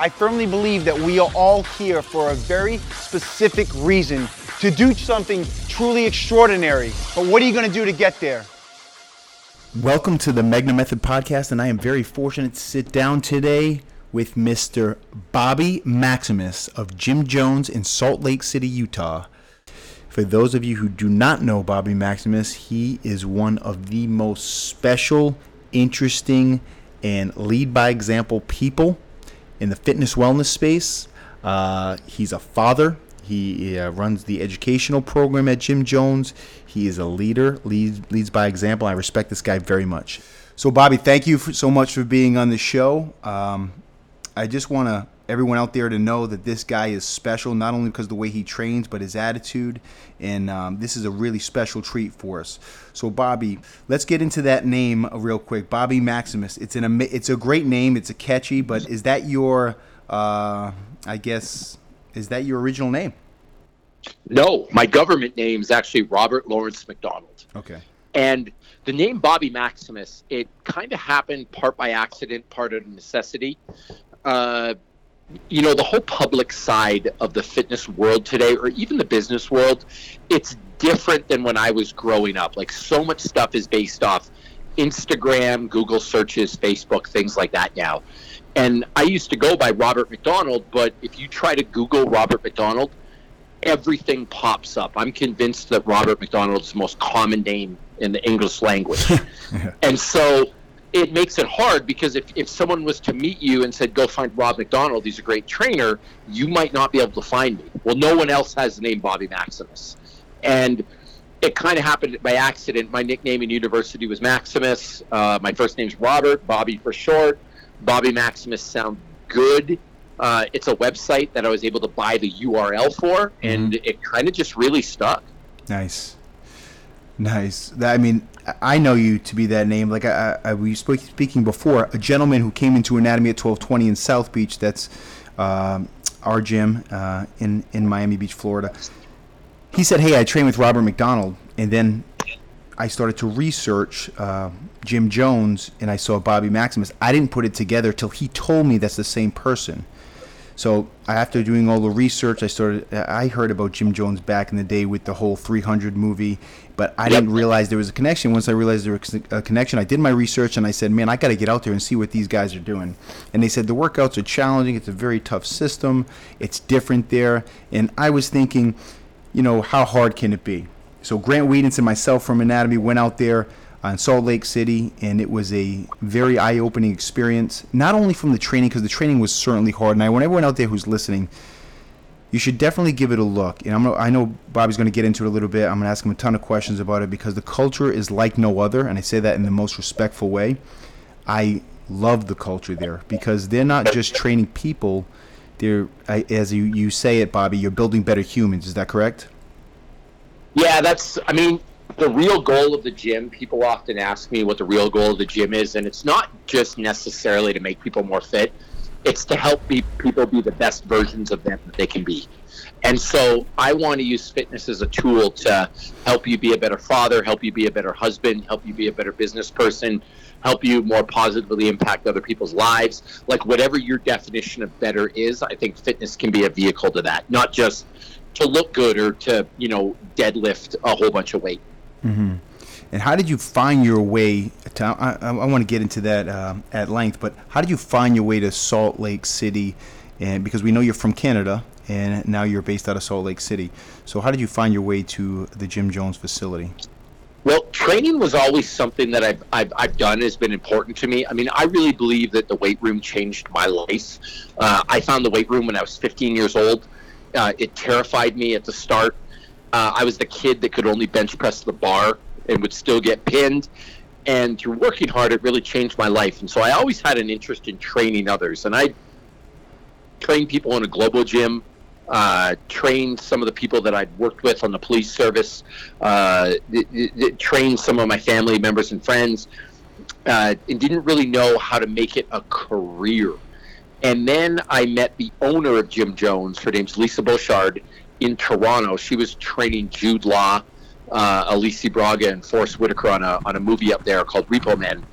I firmly believe that we are all here for a very specific reason to do something truly extraordinary. But what are you going to do to get there? Welcome to the Magna Method podcast, and I am very fortunate to sit down today with Mr. Bobby Maximus of Gym Jones in Salt Lake City, Utah. For those of you who do not know Bobby Maximus, he is one of the most special, interesting, and lead by example people in the fitness wellness space. Uh, he's a father. He uh, runs the educational program at Gym Jones. He is a leader, leads, leads by example. I respect this guy very much. So, Bobby, thank you so much for being on the show. Um, I just want to everyone out there to know that this guy is special, not only because of the way he trains, but his attitude. And um, this is a really special treat for us. So, Bobby, let's get into that name real quick. Bobby Maximus. It's an it's a great name. It's a catchy, but is that your, uh, I guess, is that your original name? No, my government name is actually Robert Lawrence McDonald. Okay. And the name Bobby Maximus, it kind of happened part by accident, part of necessity. Uh, you know, the whole public side of the fitness world today, or even the business world, it's different than when I was growing up. Like, so much stuff is based off Instagram, Google searches, Facebook, things like that now. And I used to go by Robert McDonald, but if you try to Google Robert McDonald, everything pops up. I'm convinced that Robert McDonald is the most common name in the English language. yeah. And so it makes it hard because if, if someone was to meet you and said, go find Rob McDonald, he's a great trainer, you might not be able to find me. Well, no one else has the name Bobby Maximus. And it kind of happened by accident. My nickname in university was Maximus. Uh, my first name's Robert, Bobby for short. Bobby Maximus sound good. Uh, it's a website that I was able to buy the URL for, and mm-hmm. it kind of just really stuck. Nice, nice. I mean, I know you to be that name. Like I, I we spoke speaking before, a gentleman who came into Anatomy at twelve twenty in South Beach. That's um, our gym uh, in in Miami Beach, Florida. He said, "Hey, I train with Robert McDonald," and then I started to research uh, Gym Jones and I saw Bobby Maximus. I didn't put it together till he told me that's the same person. So after doing all the research, I started. I heard about Gym Jones back in the day with the whole 300 movie, but I didn't realize there was a connection. Once I realized there was a connection, I did my research and I said, "Man, I got to get out there and see what these guys are doing." And they said the workouts are challenging. It's a very tough system. It's different there. And I was thinking, you know, how hard can it be? So Grant Wiedens and myself from Anatomy went out there uh, in Salt Lake City, and it was a very eye-opening experience. Not only from the training, because the training was certainly hard, and I want everyone out there who's listening, you should definitely give it a look. And I'm gonna, I know Bobby's going to get into it a little bit. I'm going to ask him a ton of questions about it because the culture is like no other, and I say that in the most respectful way. I love the culture there because they're not just training people; they're, as you, you say it, Bobby, you're building better humans. Is that correct? Yeah, that's. I mean, the real goal of the gym. People often ask me what the real goal of the gym is, and it's not just necessarily to make people more fit. It's to help be, people be the best versions of them that they can be. And so I want to use fitness as a tool to help you be a better father, help you be a better husband, help you be a better business person, help you more positively impact other people's lives. Like whatever your definition of better is, I think fitness can be a vehicle to that, not just to look good or to you know deadlift a whole bunch of weight. Mm-hmm. And how did you find your way to? I, I, want to get into that uh, at length, but how did you find your way to Salt Lake City? And because we know you're from Canada, and now you're based out of Salt Lake City. So how did you find your way to the Gym Jones facility? Well, training was always something that I've, I've, I've, done has been important to me. I mean, I really believe that the weight room changed my life. Uh, I found the weight room when I was 15 years old. Uh, it terrified me at the start. Uh, I was the kid that could only bench press the bar and would still get pinned. And through working hard, it really changed my life. And so I always had an interest in training others. And I trained people in a global gym. uh, trained some of the people that I'd worked with on the police service, uh, trained some of my family members and friends, uh, and didn't really know how to make it a career. And then I met the owner of Gym Jones. Her name's Lisa Blanchard in Toronto. She was training Jude Law, uh, Braga, and Forest Whitaker on a, on a movie up there called Repo Men.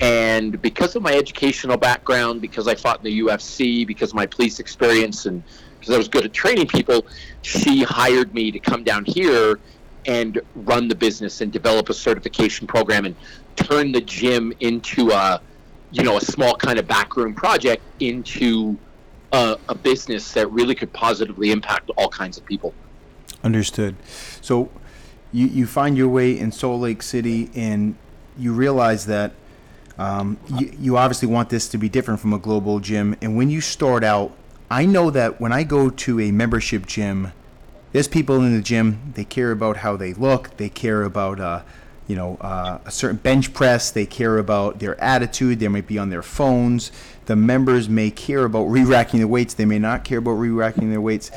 And because of my educational background, because I fought in the UFC, because of my police experience, and because I was good at training people, she hired me to come down here and run the business and develop a certification program and turn the gym into a, you know, a small kind of backroom project into a, a business that really could positively impact all kinds of people. Understood. So you, you find your way in Salt Lake City and you realize that um, you, you obviously want this to be different from a global gym. And when you start out, I know that when I go to a membership gym, there's people in the gym. They care about how they look. They care about, uh, you know, uh, a certain bench press. They care about their attitude. They might be on their phones. The members may care about re-racking the weights. They may not care about re-racking their weights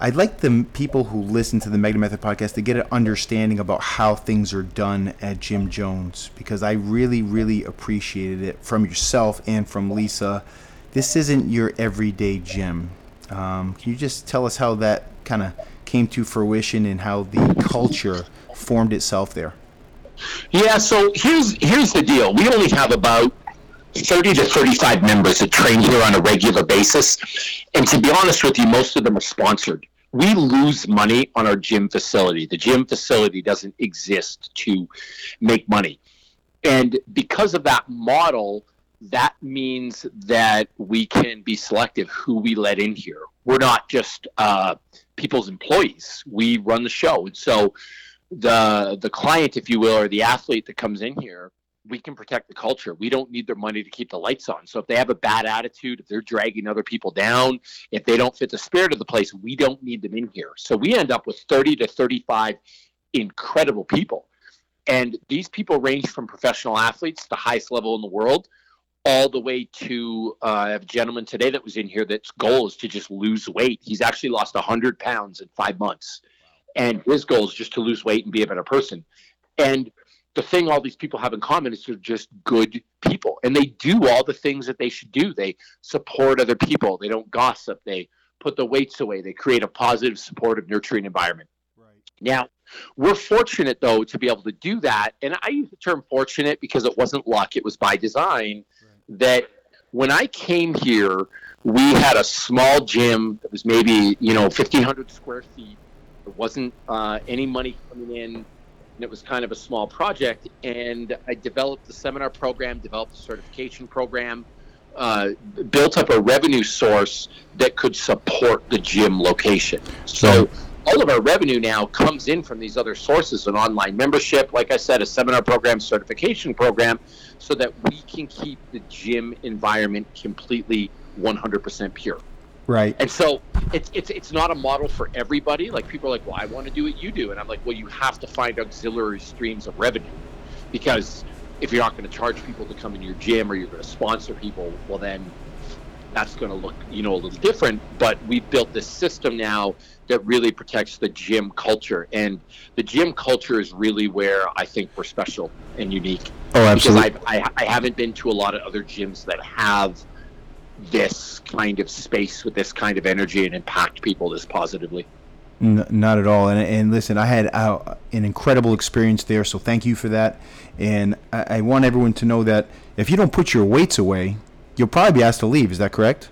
I'd like the people who listen to the Magna Method podcast to get an understanding about how things are done at Gym Jones because I really, really appreciated it from yourself and from Lisa. This isn't your everyday gym. Um, can you just tell us how that kind of came to fruition and how the culture formed itself there? Yeah, so here's here's the deal. We only have about 30 to 35 members that train here on a regular basis. And to be honest with you, most of them are sponsored. We lose money on our gym facility. The gym facility doesn't exist to make money. And because of that model, that means that we can be selective who we let in here. We're not just uh, people's employees. We run the show. And so the the client, if you will, or the athlete that comes in here we can protect the culture. We don't need their money to keep the lights on. So if they have a bad attitude, if they're dragging other people down, if they don't fit the spirit of the place, we don't need them in here. So we end up with 30 to 35 incredible people. And these people range from professional athletes, the highest level in the world, all the way to uh, I have a gentleman today that was in here that's goal is to just lose weight. He's actually lost 100 pounds in five months. And his goal is just to lose weight and be a better person. And the thing all these people have in common is they're just good people and they do all the things that they should do. They support other people. They don't gossip. They put the weights away. They create a positive supportive nurturing environment. Right. now we're fortunate though to be able to do that and i use the term fortunate because it wasn't luck. It was by design right. that when i came here we had a small gym that was maybe you know 1500 square feet. There wasn't uh, any money coming in and it was kind of a small project. And I developed the seminar program, developed the certification program, uh, built up a revenue source that could support the gym location. So all of our revenue now comes in from these other sources an online membership, like I said, a seminar program, certification program, so that we can keep the gym environment completely 100% pure. Right. And so it's it's it's not a model for everybody. Like people are like, well, I want to do what you do, and I'm like, well, you have to find auxiliary streams of revenue, because if you're not going to charge people to come in your gym or you're going to sponsor people, well, then that's going to look you know a little different. But we've built this system now that really protects the gym culture, and the gym culture is really where I think we're special and unique. Oh, absolutely. Because I I, I haven't been to a lot of other gyms that have this kind of space with this kind of energy and impact people this positively. Not at all. And, and listen, I had uh, an incredible experience there, so thank you for that. And I, I want everyone to know that if you don't put your weights away, you'll probably be asked to leave. Is that correct?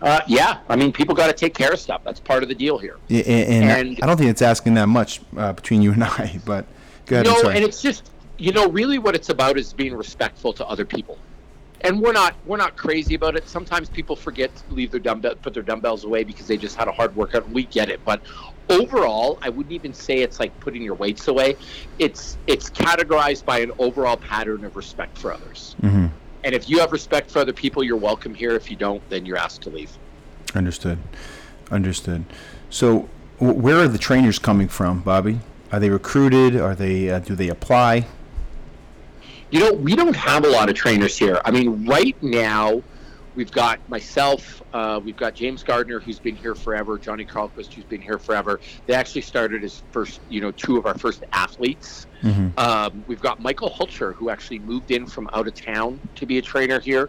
Uh, yeah, I mean, people got to take care of stuff. That's part of the deal here. Yeah, and, and, I don't think it's asking that much uh, between you and I, but go ahead. No, and it's just you know, really, what it's about is being respectful to other people and we're not we're not crazy about it. Sometimes people forget to leave their dumbbell put their dumbbells away because they just had a hard workout. We get it, but overall, I wouldn't even say it's like putting your weights away. It's it's categorized by an overall pattern of respect for others. Mm-hmm. And if you have respect for other people, you're welcome here. If you don't, then you're asked to leave. Understood. Understood. So, where are the trainers coming from, Bobby? Are they recruited? Are they uh, do they apply? You know, we don't have a lot of trainers here. I mean, right now, we've got myself, uh, we've got James Gardner, who's been here forever, Johnny Carlquist, who's been here forever. They actually started as first, you know, two of our first athletes. Mm-hmm. Um, we've got Michael Hulcher, who actually moved in from out of town to be a trainer here.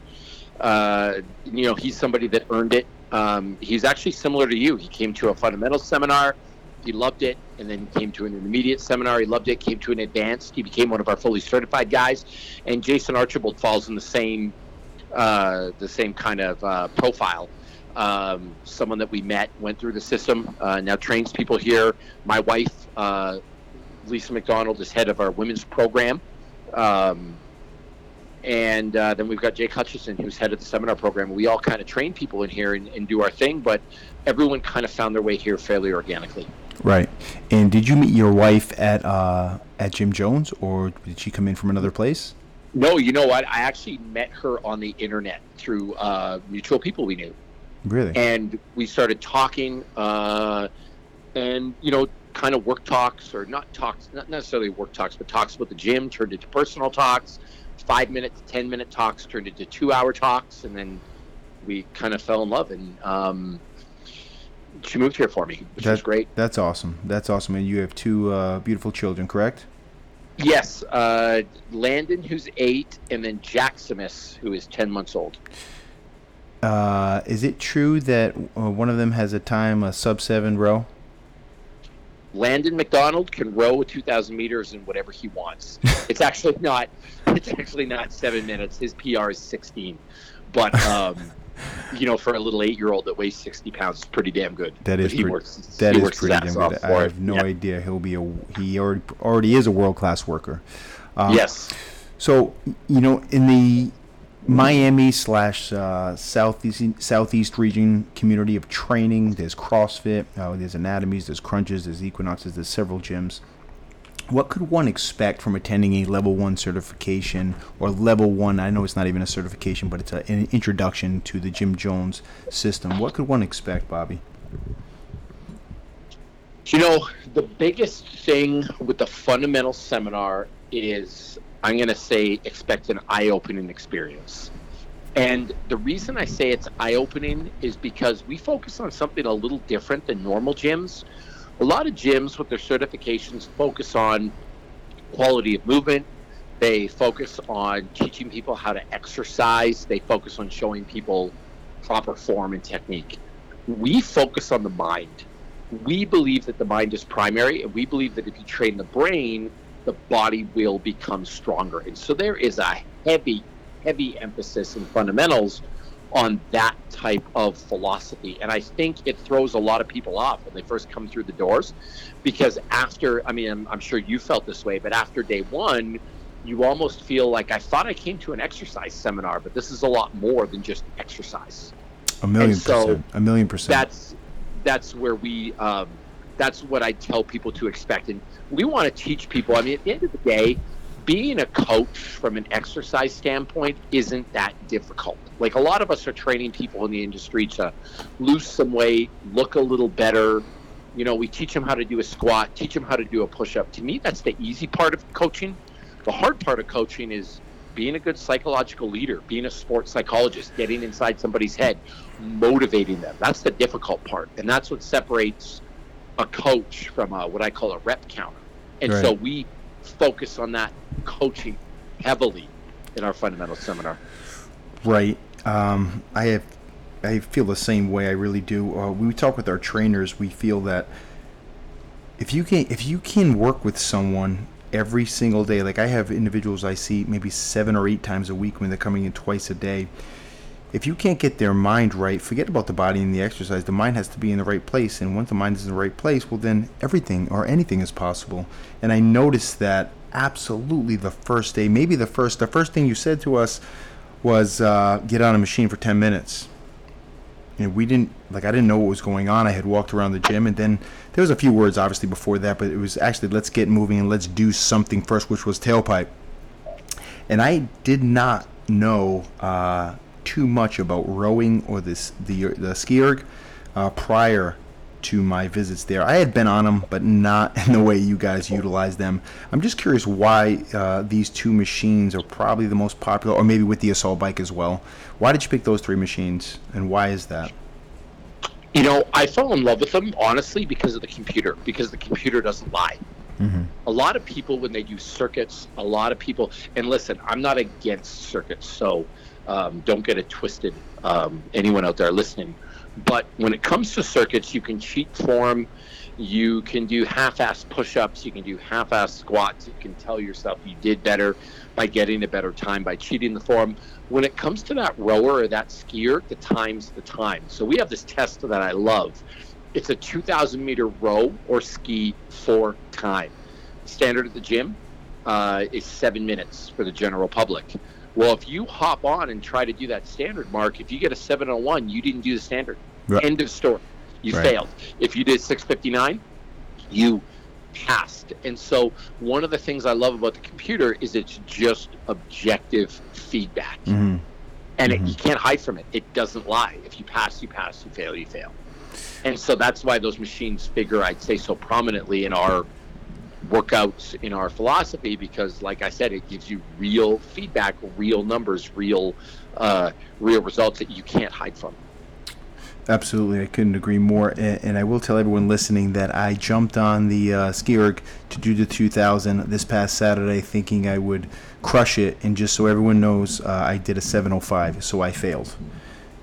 Uh, you know, he's somebody that earned it. Um, he's actually similar to you. He came to a fundamental seminar, he loved it, and then came to an intermediate seminar. He loved it, came to an advanced. He became one of our fully certified guys. And Jason Archibald falls in the same uh, the same kind of uh, profile. Um, someone that we met, went through the system, uh, now trains people here. My wife, uh, Lisa McDonald, is head of our women's program. Um, and uh, then we've got Jake Hutchison, who's head of the seminar program. We all kind of train people in here and, and do our thing, but everyone kind of found their way here fairly organically. Right. And did you meet your wife at uh, at Gym Jones, or did she come in from another place? No, you know what? I actually met her on the internet through uh, mutual people we knew. Really? And we started talking, uh, and you know, kind of work talks, or not talks, not necessarily work talks, but talks about the gym turned into personal talks. Five minute to ten minute talks turned into two hour talks, and then we kind of fell in love. And um, she moved here for me, which that, was great. That's awesome. That's awesome. And you have two uh, beautiful children, correct? Yes, uh, Landon, who's eight, and then Jaximus, who is ten months old. Uh, is it true that uh, one of them has a time a sub seven row? Landon McDonald can row 2,000 meters in whatever he wants. it's actually not. It's actually not seven minutes. His PR is 16, but um, you know, for a little eight-year-old that weighs 60 pounds, is pretty damn good. That is pretty, works, that is pretty damn good. I have no idea he'll be a he already already is a world-class worker. Um, yes. So you know, in the Miami slash uh, southeast southeast region community of training, there's CrossFit, uh, there's anatomies, there's crunches, there's equinoxes, there's several gyms what could one expect from attending a level one certification or level one? I know it's not even a certification, but it's a, an introduction to the Gym Jones system. What could one expect, Bobby? You know, the biggest thing with the fundamental seminar is I'm going to say expect an eye opening experience. And the reason I say it's eye opening is because we focus on something a little different than normal gyms a lot of gyms with their certifications focus on quality of movement. They focus on teaching people how to exercise. They focus on showing people proper form and technique. We focus on the mind. We believe that the mind is primary, and we believe that if you train the brain, the body will become stronger. And so there is a heavy, heavy emphasis in fundamentals on that type of philosophy. And I think it throws a lot of people off when they first come through the doors because after, I mean, I'm, I'm, sure you felt this way, but after day one, you almost feel like I thought I came to an exercise seminar, but this is a lot more than just exercise. A million so percent. A million percent. That's that's where we. Um, that's what I tell people to expect, and we want to teach people. I mean, at the end of the day, being a coach from an exercise standpoint isn't that difficult. Like a lot of us are training people in the industry to lose some weight, look a little better. You know, we teach them how to do a squat, teach them how to do a push up. To me, that's the easy part of coaching. The hard part of coaching is being a good psychological leader, being a sports psychologist, getting inside somebody's head, motivating them. That's the difficult part. And that's what separates a coach from a, what I call a rep counter. And right. so we focus on that coaching heavily in our fundamental seminar. Right. Um, I have. I feel the same way. I really do. Uh, we talk with our trainers, we feel that if you can, if you can work with someone every single day, like I have individuals I see maybe seven or eight times a week when they're coming in twice a day. If you can't get their mind right, forget about the body and the exercise. The mind has to be in the right place, and once the mind is in the right place, well, then everything or anything is possible. And I noticed that absolutely the first day, maybe the first, the first thing you said to us was uh, get on a machine for 10 minutes. Know, we didn't like I didn't know what was going on. I had walked around the gym, and then there was a few words obviously before that, but it was actually let's get moving and let's do something first, which was tailpipe. And I did not know uh, too much about rowing or this the the ski erg uh, prior to my visits there. I had been on them, but not in the way you guys utilize them. I'm just curious why uh, these two machines are probably the most popular, or maybe with the assault bike as well. Why did you pick those three machines, and why is that? You know, I fell in love with them honestly because of the computer, because the computer doesn't lie. Mm-hmm. A lot of people, when they do circuits, a lot of people, and listen, I'm not against circuits, so um, don't get it twisted, um, anyone out there listening. But when it comes to circuits, you can cheat form, you can do half-ass push-ups, you can do half-ass squats, you can tell yourself you did better by getting a better time by cheating the form. When it comes to that rower or that skier, the time's the time. So we have this test that I love. It's a 2,000 meter row or ski for time. Standard at the gym uh, is seven minutes for the general public. Well, if you hop on and try to do that standard mark, if you get a 701, you didn't do the standard. Right. End of story. You right. failed. If you did 659, you passed. And so one of the things I love about the computer is it's just objective feedback. Mm-hmm. And mm-hmm. It, you can't hide from it. It doesn't lie. If you pass, you pass. You fail, you fail. And so that's why those machines figure, I'd say, so prominently in our workouts in our philosophy because like i said it gives you real feedback real numbers real uh, real results that you can't hide from Absolutely, I couldn't agree more. And, and, I will tell everyone listening that I jumped on the uh, ski erg to do the 2000 this past Saturday, thinking I would crush it. And just so everyone knows, uh, I did a 705, so I failed,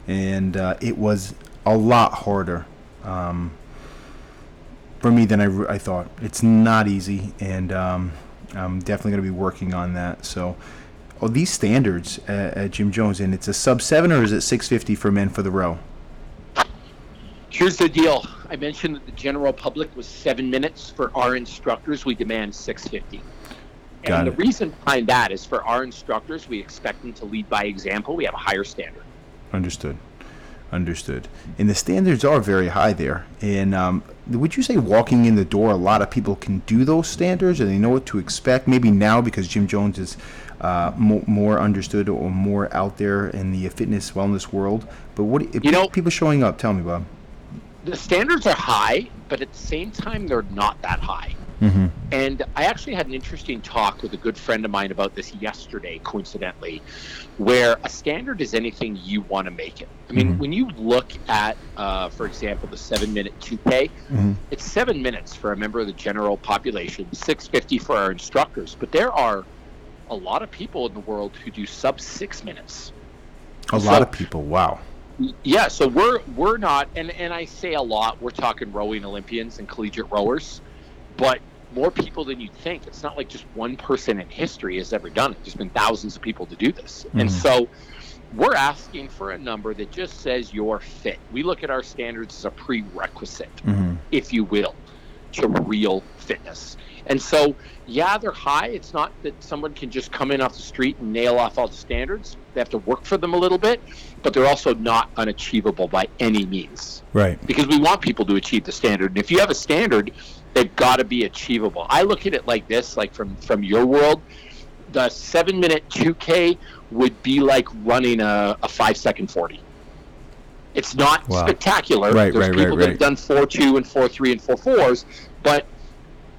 and uh, it was a lot harder um, for me than I, I thought. It's not easy, and um, I'm definitely going to be working on that. So. Oh, these standards at, at Gym Jones, and it's a sub seven or is it 650 for men for the row? Here's the deal. I mentioned that the general public was seven minutes. For our instructors, we demand 650. Got and it. the reason behind that is for our instructors, we expect them to lead by example. We have a higher standard. Understood. Understood. And the standards are very high there. And um, would you say walking in the door, a lot of people can do those standards and they know what to expect? Maybe now because Gym Jones is uh, more, more, understood or more out there in the fitness wellness world. But what you know, people showing up? Tell me, Bob the standards are high, but at the same time, they're not that high. Mm-hmm. And I actually had an interesting talk with a good friend of mine about this yesterday, coincidentally, where a standard is anything you want to make it. I mean, mm-hmm. when you look at, uh, for example, the seven minute 2K, mm-hmm. it's seven minutes for a member of the general population, 650 for our instructors. But there are a lot of people in the world who do sub six minutes. A so, lot of people, wow. Yeah, so we're we're not, and and I say a lot. We're talking rowing Olympians and collegiate rowers, but more people than you'd think. It's not like just one person in history has ever done it. There's been thousands of people to do this, mm-hmm. and so we're asking for a number that just says you're fit. We look at our standards as a prerequisite, mm-hmm. if you will, to real fitness. And so, yeah, they're high. It's not that someone can just come in off the street and nail off all the standards. They have to work for them a little bit, but they're also not unachievable by any means. Right. Because we want people to achieve the standard. And if you have a standard, they've got to be achievable. I look at it like this, like from from your world, the seven minute 2K would be like running a, a five second 40. It's not wow. spectacular. Right, There's right, people right, that have done four two and four three and four fours, but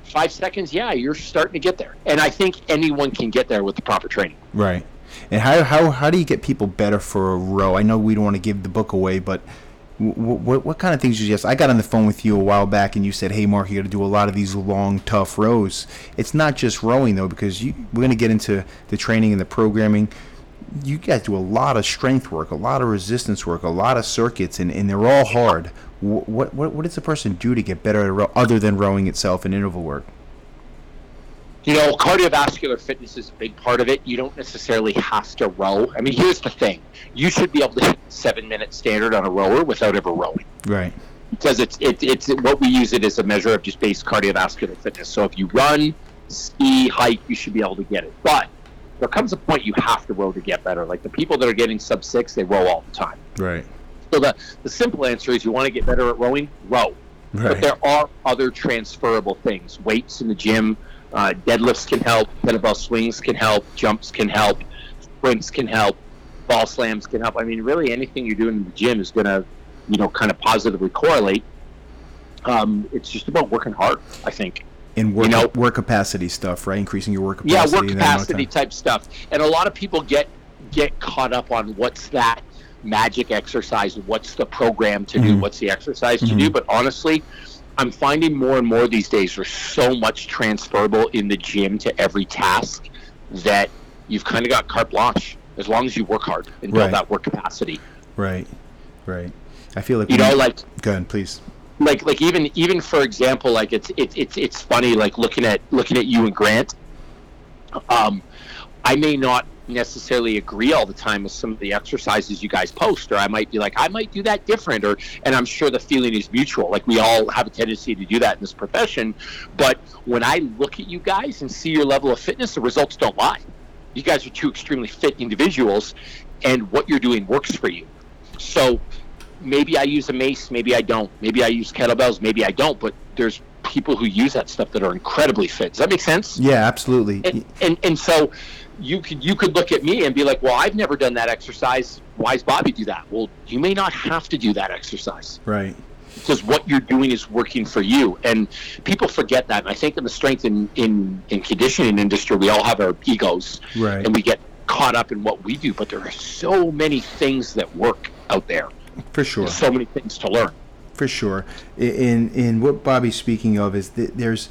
five seconds, yeah, you're starting to get there. And I think anyone can get there with the proper training. Right. And how, how, how do you get people better for a row? I know we don't want to give the book away, but what, what, what kind of things do you suggest? I got on the phone with you a while back and you said, hey, Mark, you got to do a lot of these long, tough rows. It's not just rowing, though, because you, we're going to get into the training and the programming. You guys do a lot of strength work, a lot of resistance work, a lot of circuits, and, and they're all hard. What, what, what does a person do to get better at row, other than rowing itself and interval work? You know, cardiovascular fitness is a big part of it. You don't necessarily have to row. I mean, here's the thing: you should be able to hit seven minute standard on a rower without ever rowing. Right. Because it's it, it's what we use it as a measure of just base cardiovascular fitness. So if you run, ski, hike, you should be able to get it. But there comes a point you have to row to get better. Like the people that are getting sub six, they row all the time. Right. So the, the simple answer is you want to get better at rowing, row. Right. But there are other transferable things. Weights in the gym, uh, deadlifts can help, kettlebell swings can help, jumps can help, sprints can help, ball slams can help. I mean, really anything you're doing in the gym is going to, you know, kind of positively correlate. Um, it's just about working hard. I think. In work, You know- work capacity stuff, right? Increasing your work capacity. yeah work and that amount of capacity type stuff and a lot of people get get caught up on what's that magic exercise what's the program to do Mhm. what's the exercise to do Mhm. but honestly i'm finding more and more these days there's so much transferable in the gym to every task that you've kind of got carte blanche as long as you work hard and build Right. that work capacity Right, right. I feel like you know like Go ahead, please. like like even even for example like it's it's it's it's funny like looking at looking at you and Grant um I may not necessarily agree all the time with some of the exercises you guys post or I might be like I might do that different or and I'm sure the feeling is mutual like we all have a tendency to do that in this profession but when I look at you guys and see your level of fitness the results don't lie you guys are two extremely fit individuals and what you're doing works for you so maybe I use a mace, maybe I don't. Maybe I use kettlebells, maybe I don't. But there's people who use that stuff that are incredibly fit. Does that make sense? Yeah, absolutely. And and, and so you could you could look at me and be like, well, I've never done that exercise. Why does Bobby do that? Well, you may not have to do that exercise right. because what you're doing is working for you. And people forget that. And I think in the strength in in, in conditioning industry, we all have our egos Right. and we get caught up in what we do. But there are so many things that work out there. For sure. There's so many things to learn. For sure. In in what Bobby's speaking of is that there's,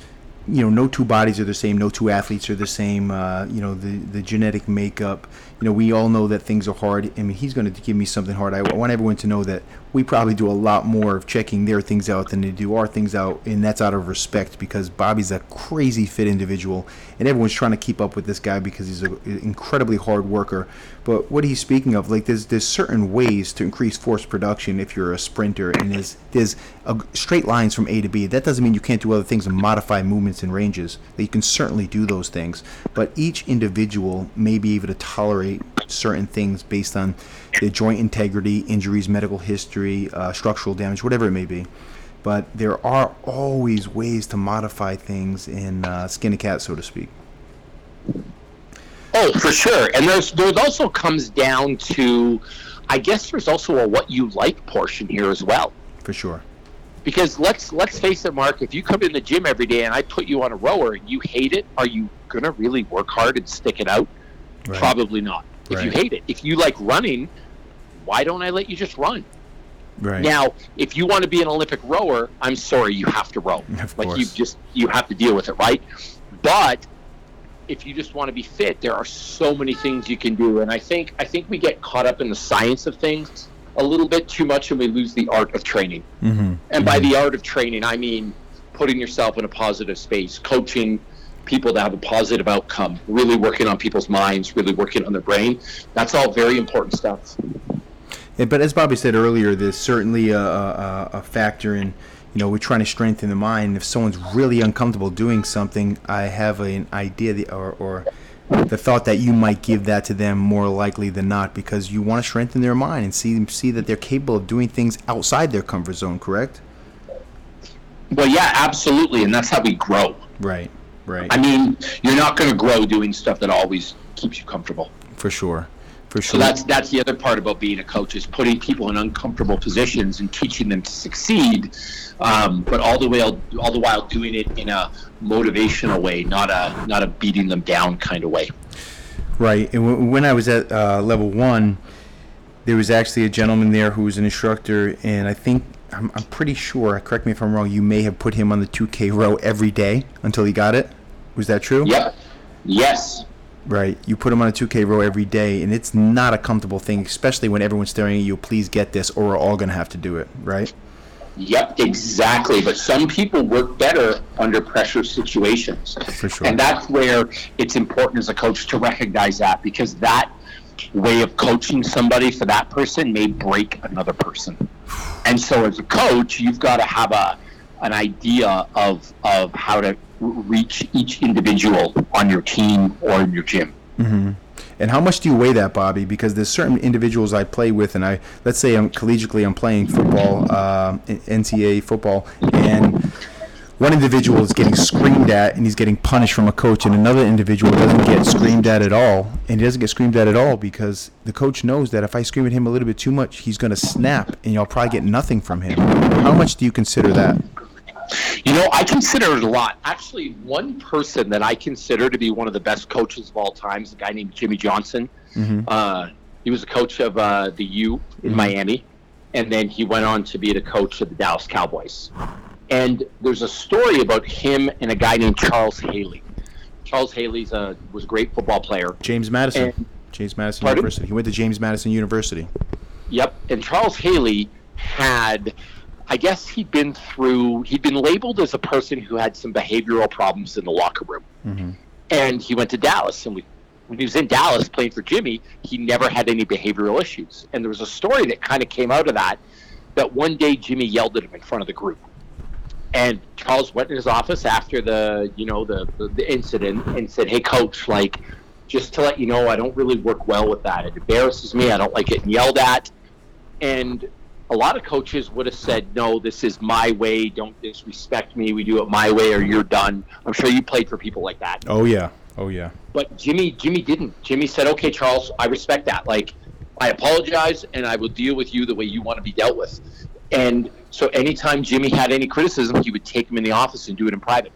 you know, no two bodies are the same. No two athletes are the same. Uh, you know, the the genetic makeup. You know, we all know that things are hard. I mean, he's going to give me something hard. I want everyone to know that we probably do a lot more of checking their things out than they do our things out, and that's out of respect because Bobby's a crazy fit individual, and everyone's trying to keep up with this guy because he's an incredibly hard worker. But what he's speaking of, like there's there's certain ways to increase force production if you're a sprinter, and there's there's a, straight lines from A to B. That doesn't mean you can't do other things and modify movements and ranges. That you can certainly do those things, but each individual may be able to tolerate certain things based on their joint integrity, injuries, medical history, uh, structural damage, whatever it may be. But there are always ways to modify things in uh, skin a cat, so to speak. Oh, for sure. And there's there's also comes down to, I guess there's also a what you like portion here as well. For sure. Because let's let's face it, Mark. If you come in the gym every day and I put you on a rower and you hate it, are you gonna really work hard and stick it out? Right. Probably not. If you hate it, if you like running, why don't I let you just run? Right. Now, if you want to be an Olympic rower, I'm sorry, you have to row. Of like you just you have to deal with it, right? But if you just want to be fit, there are so many things you can do, and I think I think we get caught up in the science of things a little bit too much, and we lose the art of training. Mm-hmm. And by the art of training, I mean putting yourself in a positive space, coaching people to have a positive outcome, really working on people's minds, really working on their brain. That's all very important stuff. Yeah, but as Bobby said earlier, there's certainly a, a, a factor in, you know, we're trying to strengthen the mind. If someone's really uncomfortable doing something, I have an idea that, or, or the thought that you might give that to them more likely than not because you want to strengthen their mind and see them see that they're capable of doing things outside their comfort zone. Correct? Well, yeah, absolutely, and that's how we grow. Right. Right. I mean, you're not going to grow doing stuff that always keeps you comfortable. For sure. For sure. So that's that's the other part about being a coach is putting people in uncomfortable positions and teaching them to succeed, um, but all the while all the while doing it in a motivational way, not a not a beating them down kind of way. Right. And w- when I was at uh, level one, there was actually a gentleman there who was an instructor, and I think I'm, I'm pretty sure. Correct me if I'm wrong. You may have put him on the 2K row every day until he got it. Was that true? Yep. Yes. Right. You put him on a 2K row every day, and it's not a comfortable thing, especially when everyone's staring at you. Please get this, or we're all gonna have to do it. Right. Yep, exactly. But some people work better under pressure situations. For sure. And that's where it's important as a coach to recognize that because that way of coaching somebody for that person may break another person. And so as a coach, you've got to have a an idea of of how to reach each individual on your team or in your gym. Mm-hmm. And how much do you weigh that, Bobby? Because there's certain individuals I play with, and I let's say I'm collegiately I'm playing football, uh, NCAA football, and one individual is getting screamed at and he's getting punished from a coach, and another individual doesn't get screamed at at all, and he doesn't get screamed at at all because the coach knows that if I scream at him a little bit too much, he's going to snap, and I'll probably get nothing from him. How much do you consider that? You know, I consider it a lot. Actually, one person that I consider to be one of the best coaches of all time is a guy named Jimmy Johnson. Mm-hmm. Uh, he was a coach of uh, the U in Mhm. Miami, and then he went on to be the coach of the Dallas Cowboys. And there's a story about him and a guy named Charles Haley. Charles Haley's a, was a great football player. James Madison. And- James Madison Pardon? University. He went to James Madison University. Yep. And Charles Haley had, I guess he'd been through, he'd been labeled as a person who had some behavioral problems in the locker room. Mm-hmm. And he went to Dallas. And we, when he was in Dallas playing for Jimmy, he never had any behavioral issues. And there was a story that kind of came out of that that one day Jimmy yelled at him in front of the group. And Charles went in his office after the, you know, the, the, the incident and said, Hey, coach, like, just to let you know, I don't really work well with that. It embarrasses me. I don't like getting yelled at. And a lot of coaches would have said, "No, this is my way. Don't disrespect me. We do it my way, or you're done." I'm sure you played for people like that. Oh yeah. Oh yeah. But Jimmy, Jimmy didn't. Jimmy said, "Okay, Charles, I respect that. Like, I apologize, and I will deal with you the way you want to be dealt with." And so, anytime Jimmy had any criticism, he would take him in the office and do it in private.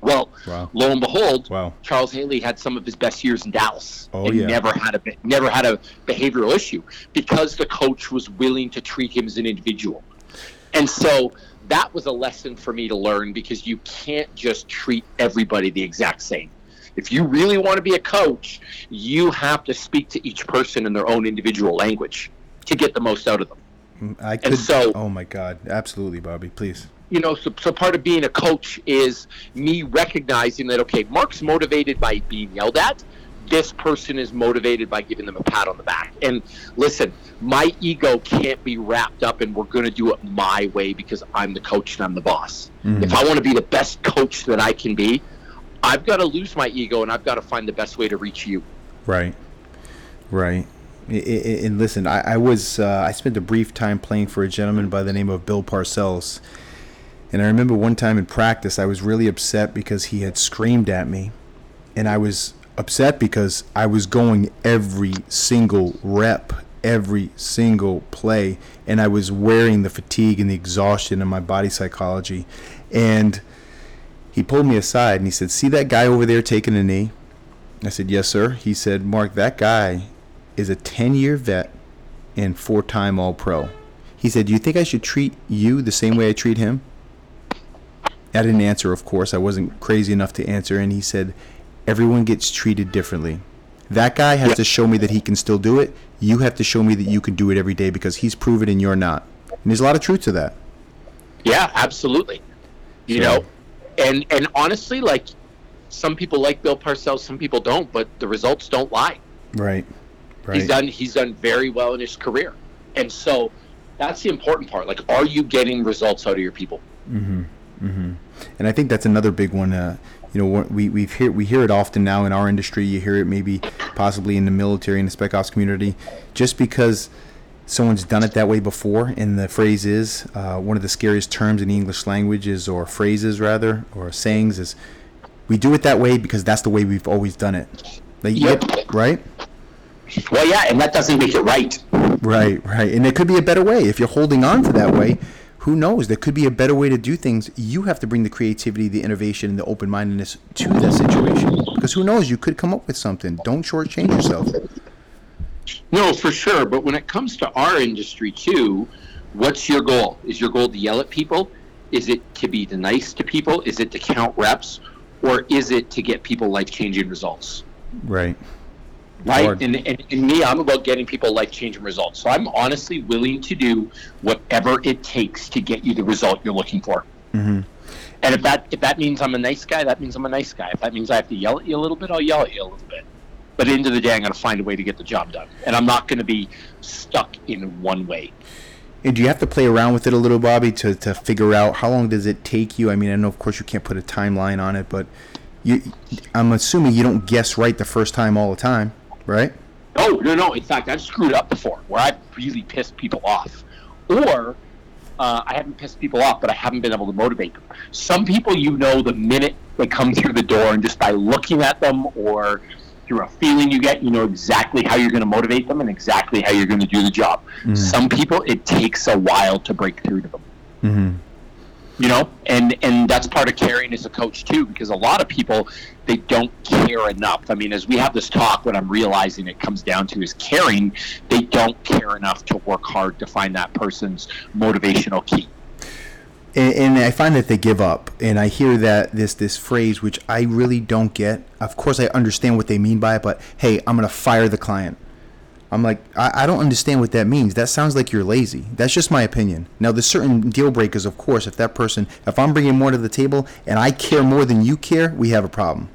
Well, Wow. lo and behold, Wow. Charles Haley had some of his best years in Dallas. Oh, and yeah. never had a never had a behavioral issue because the coach was willing to treat him as an individual. And so that was a lesson for me to learn because you can't just treat everybody the exact same. If you really want to be a coach, you have to speak to each person in their own individual language to get the most out of them. Mm, I could. so- oh my God. Absolutely, Bobby. Please. you know, so, so part of being a coach is me recognizing that, okay, Mark's motivated by being yelled at. This person is motivated by giving them a pat on the back. And listen, my ego can't be wrapped up and we're going to do it my way because I'm the coach and I'm the boss. Mhm. If I want to be the best coach that I can be, I've got to lose my ego and I've got to find the best way to reach you. Right. Right. And listen, I, I was uh, I spent a brief time playing for a gentleman by the name of Bill Parcells, and I remember one time in practice I was really upset because he had screamed at me, and I was upset because I was going every single rep, every single play, and I was wearing the fatigue and the exhaustion of my body psychology, and he pulled me aside and he said, "See that guy over there taking a knee." I said, Yes, sir. He said, Mark, that guy is a 10 year vet and four time All Pro. He said, Do you think I should treat you the same way I treat him? I didn't answer, of course. I wasn't crazy enough to answer. And he said, Everyone gets treated differently. That guy has to show me that he can still do it. You have to show me that you can do it every day because he's proven and you're not. And there's a lot of truth to that. Yeah, absolutely. You So- know, and and honestly, like some people like Bill Parcells, some people don't, but the results don't lie. Right. Right. He's done he's done very well in his career, and so that's the important part. Like, are you getting results out of your people? and I think that's another big one. Uh, you know, we we hear we hear it often now in our industry. You hear it maybe possibly in the military and the spec ops community, just because someone's done it that way before. And the phrase is uh, one of the scariest terms in the English language is, or phrases rather, or sayings is, we do it that way because that's the way we've always done it. Like, you Yep. right? Well, yeah, and that doesn't make it right. Right, right. And there could be a better way. If you're holding on to that way, who knows? There could be a better way to do things. You have to bring the creativity, the innovation, and the open mindedness to that situation. Because who knows? You could come up with something. Don't shortchange yourself. No, for sure. But when it comes to our industry too, what's your goal? Is your goal to yell at people? Is it to be nice to people? Is it to count reps? Or is it to get people life changing results? Right. Right? Hard. And, and, and me, I'm about getting people life changing results. So I'm honestly willing to do whatever it takes to get you the result you're looking for. Mm-hmm. And if that if that means I'm a nice guy, that means I'm a nice guy. If that means I have to yell at you a little bit, I'll yell at you a little bit. But at the end of the day, I'm going to find a way to get the job done, and I'm not going to be stuck in one way. And do you have to play around with it a little, Bobby, to, to figure out how long does it take you? I mean, I know, of course, you can't put a timeline on it, but you, I'm assuming you don't guess right the first time all the time, right? Oh no, no. In fact, I've screwed up before where I've really pissed people off, or uh, I haven't pissed people off, but I haven't been able to motivate them. Some people, you know, the minute they come through the door, and just by looking at them or through a feeling you get, you know exactly how you're going to motivate them and exactly how you're going to do the job. Some people, it takes a while to break through to them. Mm-hmm. You know and and that's part of caring as a coach too because a lot of people they don't care enough i mean as we have this talk what i'm realizing it comes down to is caring they don't care enough to work hard to find that person's motivational key and, I find that they give up, and I hear that this this phrase, which I really don't get. Of course, I understand what they mean by it, but hey, I'm gonna fire the client. I'm like, I, I don't understand what that means. That sounds like you're lazy. That's just my opinion. Now, there's certain deal breakers, of course. If that person, if I'm bringing more to the table and I care more than you care, we have a problem.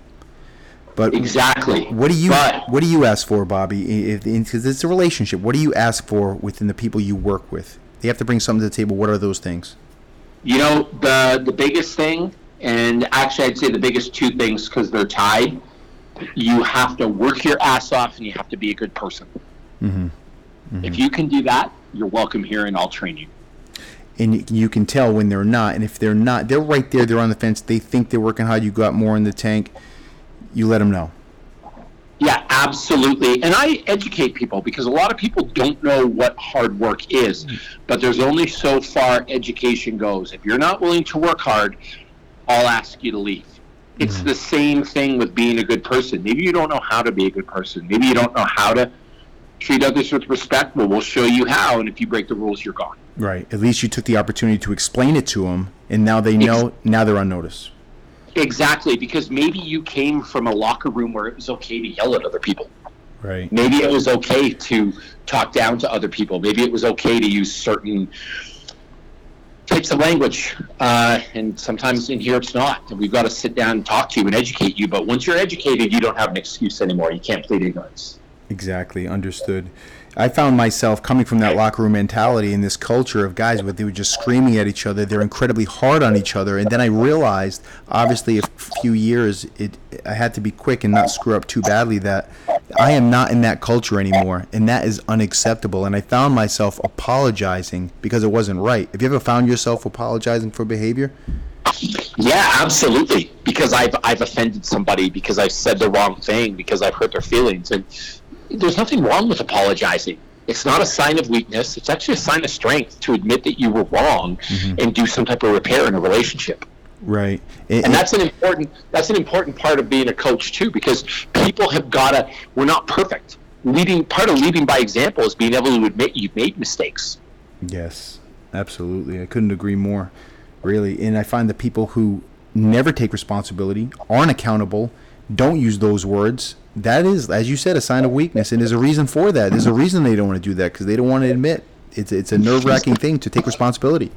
But exactly. What do you But- What do you ask for, Bobby? Because it's a relationship. What do you ask for within the people you work with? They have to bring something to the table. What are those things? You know, the the biggest thing, and actually, I'd say the biggest two things because they're tied. You have to work your ass off, and you have to be a good person. Mm-hmm. If you can do that, you're welcome here, and I'll train you. and you can tell when they're not. And if they're not, they're right there. They're on the fence. They think they're working hard. You got more in the tank. You let them know. Yeah, absolutely. And I educate people because a lot of people don't know what hard work is. But there's only so far education goes. If you're not willing to work hard, I'll ask you to leave. It's mm-hmm. the same thing with being a good person. Maybe you don't know how to be a good person. Maybe you don't know how to treat others with respect. Well, we'll show you how. And if you break the rules, you're gone. Right. At least you took the opportunity to explain it to them, and now they know. Now they're on notice. Exactly, because maybe you came from a locker room where it was okay to yell at other people. Right. maybe it was okay to talk down to other people. Maybe it was okay to use certain types of language. Uh, and sometimes in here it's not. And we've got to sit down and talk to you and educate you. But once you're educated, you don't have an excuse anymore. You can't plead ignorance. Exactly. Understood. I found myself coming from that locker room mentality and this culture of guys where they were just screaming at each other. They're incredibly hard on each other. And then I realized, obviously, a few years, it I had to be quick and not screw up too badly. That I am not in that culture anymore, and that is unacceptable. And I found myself apologizing because it wasn't right. Have you ever found yourself apologizing for behavior? Yeah, absolutely. Because I've I've offended somebody because I've said the wrong thing because I've hurt their feelings and there's nothing wrong with apologizing. It's not a sign of weakness. It's actually a sign of strength to admit that you were wrong mm-hmm. and do some type of repair in a relationship. Right. And that's an important that's an important part of being a coach too because people have got to we're not perfect. Leading part of leading by example is being able to admit you've made mistakes. Yes, absolutely. I couldn't agree more, really. And I find that people who never take responsibility, aren't accountable, don't use those words, that is, as you said, a sign of weakness. And there's a reason for that. There's a reason they don't want to do that because they don't want to admit it's, it's a nerve wracking thing to take responsibility.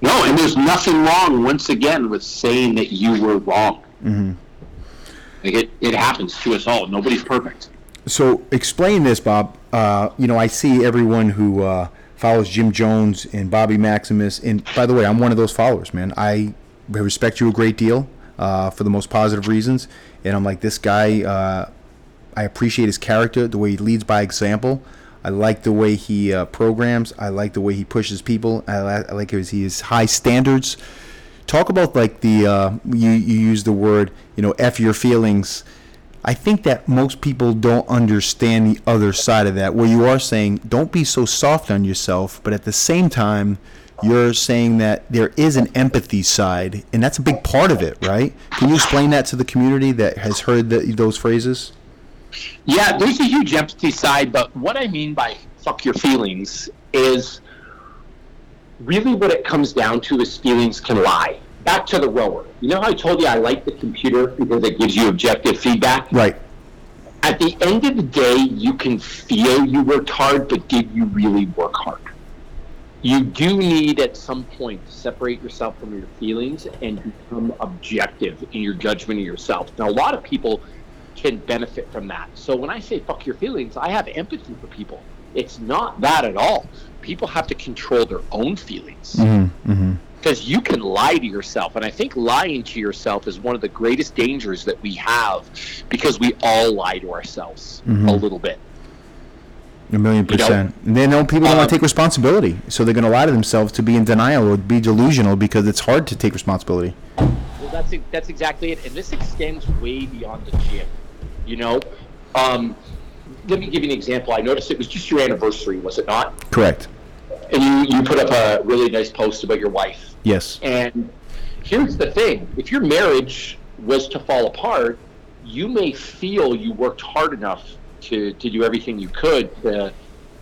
No, and there's nothing wrong once again with saying that you were wrong. Mm-hmm. Like it, it happens to us all. Nobody's perfect. So explain this, Bob. Uh, you know, I see everyone who uh, follows Gym Jones and Bobby Maximus, and by the way, I'm one of those followers, man. I respect you a great deal uh, for the most positive reasons, and I'm like this guy. Uh, I appreciate his character, the way he leads by example. I like the way he uh, programs. I like the way he pushes people. I, li- I like his, his high standards. Talk about like the uh, you you use the word you know f your feelings. I think that most people don't understand the other side of that, where you are saying, don't be so soft on yourself, but at the same time, you're saying that there is an empathy side, and that's a big part of it, right? Can you explain that to the community that has heard the, those phrases? Yeah, there's a huge empathy side, but what I mean by fuck your feelings is really what it comes down to is feelings can lie. Back to the rower. You know how I told you I like the computer because it gives you objective feedback? Right. At the end of the day, you can feel you worked hard, but did you really work hard? You do need at some point to separate yourself from your feelings and become objective in your judgment of yourself. Now, a lot of people can benefit from that. So when I say fuck your feelings, I have empathy for people. It's not that at all. People have to control their own feelings Mm-hmm. because you can lie to yourself and i think lying to yourself is one of the greatest dangers that we have because we all lie to ourselves Mhm. a little bit A million You know, percent. and they know people don't want um, to take responsibility, so they're going to lie to themselves to be in denial or be delusional because it's hard to take responsibility. well that's that's exactly it and this extends way beyond the gym you know um, let me give you an example i noticed it was just your anniversary was it not Correct. and you, you put up a really nice post about your wife Yes. And here's the thing if your marriage was to fall apart, you may feel you worked hard enough to, to do everything you could to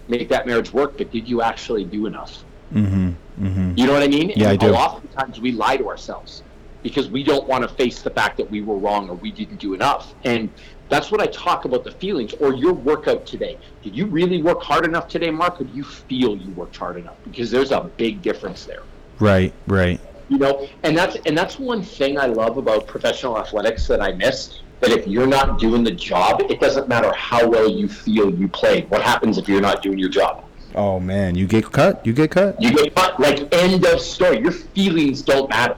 make that marriage work, but did you actually do enough? Mm-hmm. Mm-hmm. You know what I mean? Yeah, I do. Oftentimes we lie to ourselves because we don't want to face the fact that we were wrong or we didn't do enough. And that's what I talk about the feelings or your workout today. Did you really work hard enough today, Mark, or do you feel you worked hard enough? Because there's a big difference there. Right. Right. You know, and that's and that's one thing I love about professional athletics that I miss. That if you're not doing the job, it doesn't matter how well you feel you played. What happens if you're not doing your job? Oh man, you get cut. You get cut. You get cut. Like end of story. Your feelings don't matter.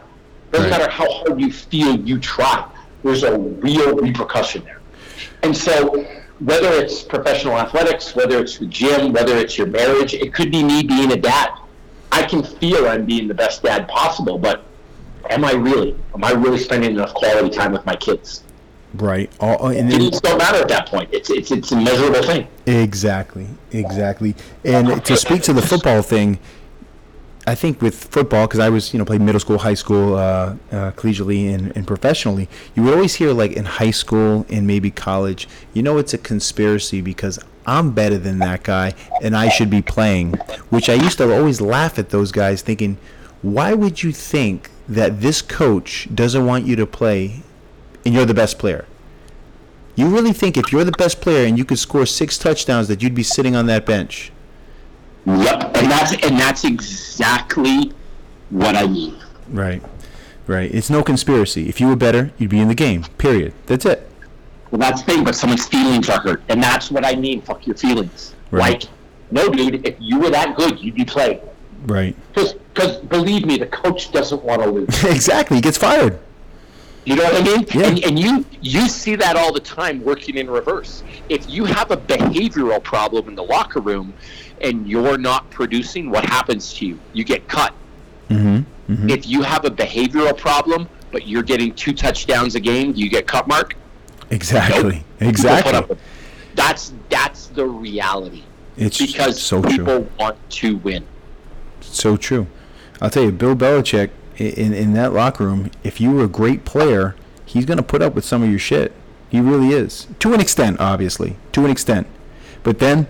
Doesn't Right. matter how hard you feel you try. There's a real repercussion there. And so whether it's professional athletics, whether it's the gym, whether it's your marriage, it could be me being a dad. I can feel I'm being the best dad possible, but am I really? Am I really spending enough quality time with my kids? Right. All, and then, Feelings don't matter at that point. It's it's it's a measurable thing. exactly. Exactly. And to speak to the football thing, I think with football, because I was, you know, played middle school, high school, uh, uh, collegiately, and, and professionally, you would always hear, like, in high school and maybe college, you know, it's a conspiracy because I'm better than that guy and I should be playing. Which I used to always laugh at those guys thinking, why would you think that this coach doesn't want you to play and you're the best player? You really think if you're the best player and you could score six touchdowns that you'd be sitting on that bench? Yep. And that's and that's exactly what I mean. Right. Right. It's no conspiracy. If you were better, you'd be in the game. Period. That's it. Well, that's the thing, but someone's feelings are hurt, and that's what I mean. Fuck your feelings. Right. Like, no, dude, if you were that good, you'd be playing. Right. Because, believe me, the coach doesn't want to lose. exactly. He gets fired. You know what I mean? Yeah. And, and you you see that all the time working in reverse. If you have a behavioral problem in the locker room, and you're not producing, what happens to you? You get cut. Mm-hmm. If you have a behavioral problem, but you're getting two touchdowns a game, you get cut, Mark. Exactly. Put Exactly. That's that's the reality. It's because so people true. want to win. So true. I'll tell you, Bill Belichick in in that locker room, if you were a great player, he's gonna put up with some of your shit. He really is, to an extent, obviously, to an extent. But then,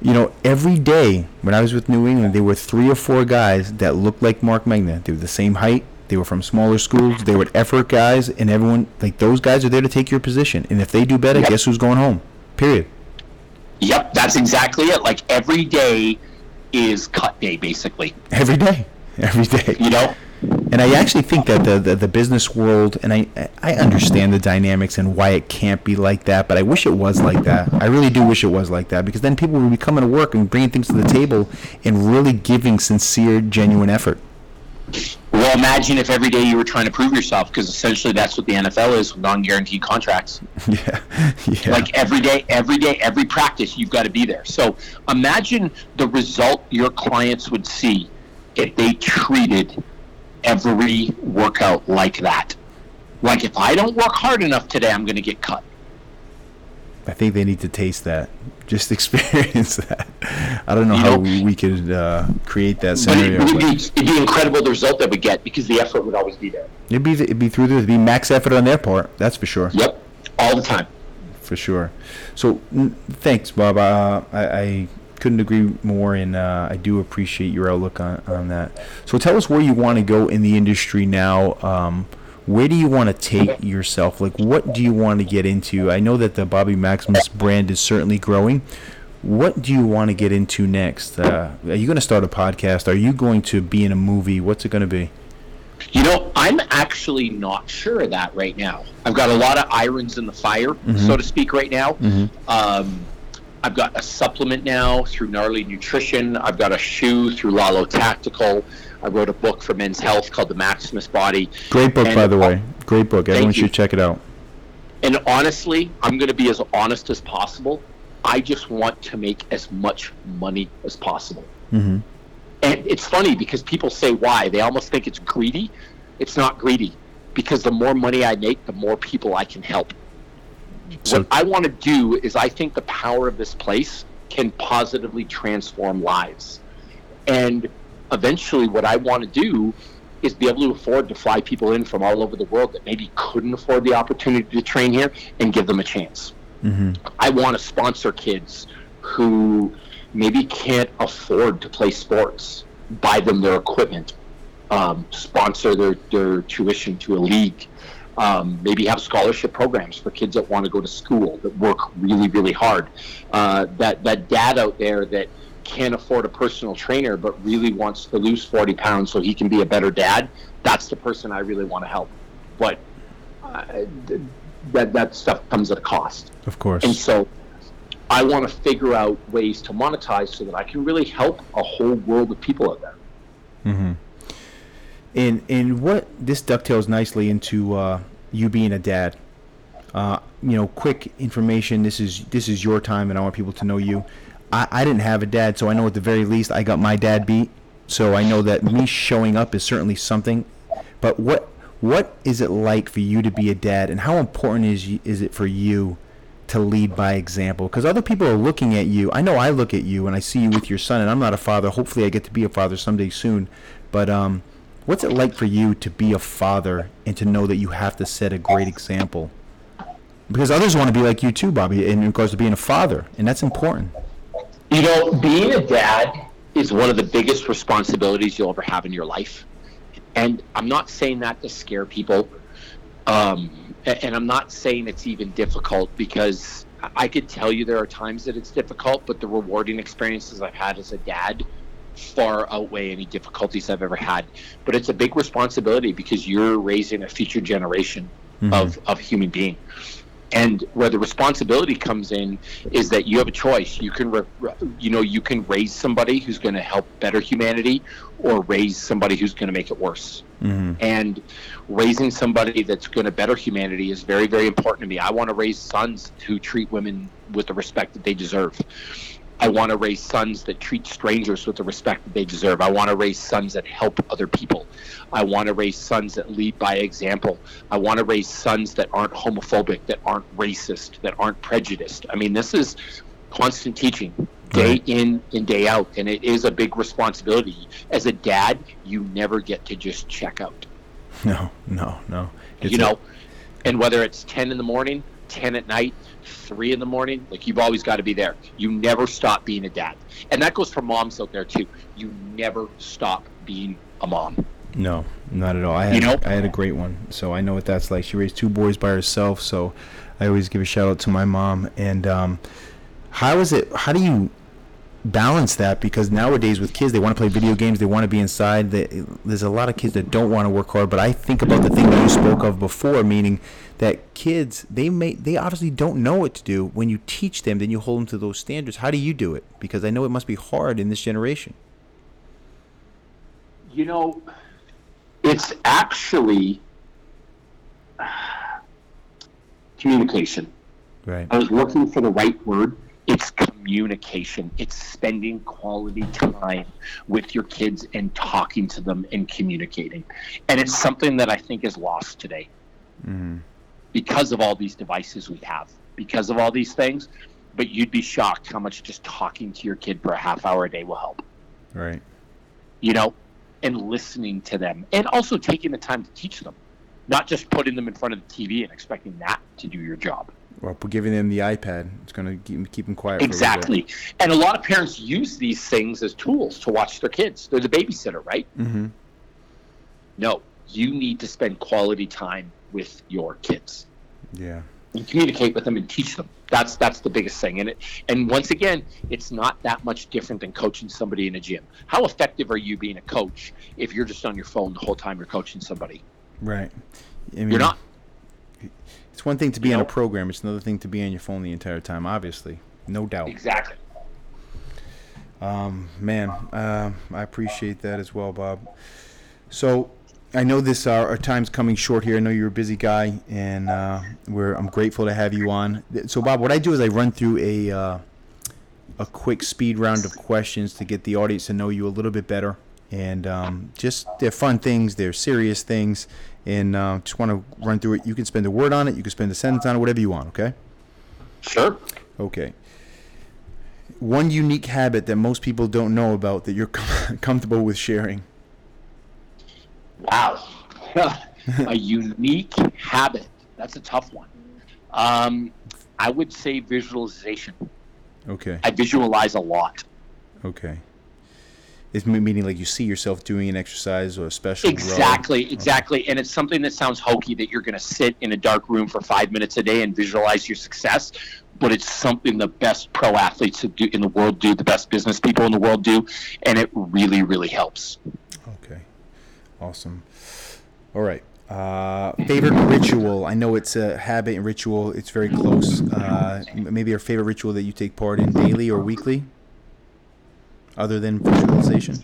you know, every day when I was with New England, there were three or four guys that looked like Mark Magna. They were the same height. They were from smaller schools. They were effort guys, and everyone like those guys are there to take your position. And if they do better, Yep. guess who's going home? Period. Yep, that's exactly it. Like every day is cut day, basically. Every day, every day. You know, And I actually think that the, the, the business world, and I, I understand the dynamics and why it can't be like that, but I wish it was like that. I really do wish it was like that because then people would be coming to work and bringing things to the table and really giving sincere, genuine effort. well, imagine if every day you were trying to prove yourself, because essentially that's what the NFL is with non-guaranteed contracts. Yeah. yeah. Like every day, every day, every practice, you've got to be there. So imagine the result your clients would see if they treated every workout like that. Like if I don't work hard enough today, I'm going to get cut. I think they need to taste that, just experience that. I don't know You how know- we, we could uh, create that But it, scenario. would be, it'd be incredible the result that we get because the effort would always be there. It'd be it'd be through there. It'd be max effort on their part. That's for sure. Yep, all the time. for sure. So n- thanks, Bob. Uh, I, I couldn't agree more, and uh, I do appreciate your outlook on, on that. So tell us where you want to go in the industry now. Um, where do you want to take yourself? Like, what do you want to get into? I know that the Bobby Maximus brand is certainly growing. What do you want to get into next? Uh, are you going to start a podcast? Are you going to be in a movie? What's it going to be? You know, I'm actually not sure of that right now. I've got a lot of irons in the fire, so to speak, right now. Um, I've got a supplement now through Gnarly Nutrition. I've got a shoe through Lalo Tactical. I wrote a book for Men's Health called The Maximus Body. Great book, And- by the way. Great book. Everyone should check it out. And honestly, I'm going to be as honest as possible. I just want to make as much money as possible. hmm And it's funny because people say why. They almost think it's greedy. It's not greedy because the more money I make, the more people I can help. So what I want to do is I think the power of this place can positively transform lives. And eventually what I want to do is be able to afford to fly people in from all over the world that maybe couldn't afford the opportunity to train here and give them a chance. Mm-hmm. I want to sponsor kids who maybe can't afford to play sports, buy them their equipment, um, sponsor their, their tuition to a league, um, maybe have scholarship programs for kids that want to go to school that work really, really hard. Uh, that that dad out there that can't afford a personal trainer but really wants to lose 40 pounds so he can be a better dad. That's the person I really want to help. But uh, that that stuff comes at a cost. Of course. And so I want to figure out ways to monetize so that I can really help a whole world of people out there. Mm-hmm. And and what this dovetails nicely into uh, you being a dad. Uh, you know, quick information. This is this is your time, and I want people to know you. I, I didn't have a dad, so I know at the very least I got my dad beat. So I know that me showing up is certainly something. But what what is it like for you to be a dad, and how important is is it for you to lead by example? Because other people are looking at you. I know I look at you and I see you with your son, and I'm not a father. Hopefully, I get to be a father someday soon. But um, What's it like for you to be a father and to know that you have to set a great example? Because others want to be like you too, Bobby, in regards to being a father, and that's important. You know, being a dad is one of the biggest responsibilities you'll ever have in your life. And I'm not saying that to scare people. Um, and I'm not saying it's even difficult because I could tell you there are times that it's difficult, but the rewarding experiences I've had as a dad far outweigh any difficulties I've ever had. But it's a big responsibility because you're raising a future generation mm-hmm. of, of human being. And where the responsibility comes in is that you have a choice. You can, re, you know, you can raise somebody who's going to help better humanity, or raise somebody who's going to make it worse. Mm-hmm. And raising somebody that's going to better humanity is very, very important to me. I want to raise sons who treat women with the respect that they deserve. I want to raise sons that treat strangers with the respect that they deserve. I want to raise sons that help other people. I want to raise sons that lead by example. I want to raise sons that aren't homophobic, that aren't racist, that aren't prejudiced. I mean, this is constant teaching day in and day out, and it is a big responsibility. As a dad, you never get to just check out. No, no, no. It's you know, a- and whether it's 10 in the morning, 10 at night, three in the morning, like you've always got to be there. You never stop being a dad. And that goes for moms out there too. You never stop being a mom. No, not at all. I had, you know? I had a great one, so I know what that's like. She raised two boys by herself, so I always give a shout out to my mom. And um, how is it? How do you balance that because nowadays with kids they want to play video games they want to be inside there's a lot of kids that don't want to work hard but i think about the thing that you spoke of before meaning that kids they may they obviously don't know what to do. When you teach them then you hold them to those standards. How do you do it? Because i know it must be hard in this generation. You know it's actually communication. Right. I was looking for the right word. It's communication. It's spending quality time with your kids and talking to them and communicating. And it's something that i think is lost today. Mm-hmm. Because of all these devices we have because of all these things but you'd be shocked how much just talking to your kid for a half hour a day will help right you know and listening to them and also taking the time to teach them not just putting them in front of the tv and expecting that to do your job Well, giving them the iPad. It's going to keep, keep them quiet. Exactly. A and a lot of parents use these things as tools to watch their kids. They're the babysitter, right? Mm-hmm. No, you need to spend quality time with your kids. Yeah. And communicate with them and teach them. That's that's the biggest thing. And it and once again, it's not that much different than coaching somebody in a gym. How effective are you being a coach if you're just on your phone the whole time you're coaching somebody? Right. I mean, you're not it's one thing to be you on know? a program. It's another thing to be on your phone the entire time. Obviously, no doubt. Exactly. Um, man, uh, I appreciate that as well, Bob. So, I know this uh, our time's coming short here. I know you're a busy guy, and uh, we're I'm grateful to have you on. So, Bob, what I do is I run through a uh, a quick speed round of questions to get the audience to know you a little bit better, and um, just they're fun things, they're serious things, and uh, just want to run through it. You can spend a word on it, you can spend a sentence on it, whatever you want. Okay. Sure. Okay. One unique habit that most people don't know about that you're com- comfortable with sharing. Wow. a unique habit. That's a tough one. Um, I would say visualization. Okay. I visualize a lot. Okay. It's meaning like you see yourself doing an exercise or a special row. Exactly, exactly. And it's something that sounds hokey that you're going to sit in a dark room for five minutes a day and visualize your success. But it's something the best pro athletes do in the world do, the best business people in the world do, and it really, really helps. Awesome. All right. Uh, favorite ritual? I know it's a habit and ritual. It's very close. Uh, maybe your favorite ritual that you take part in daily or weekly, other than visualization.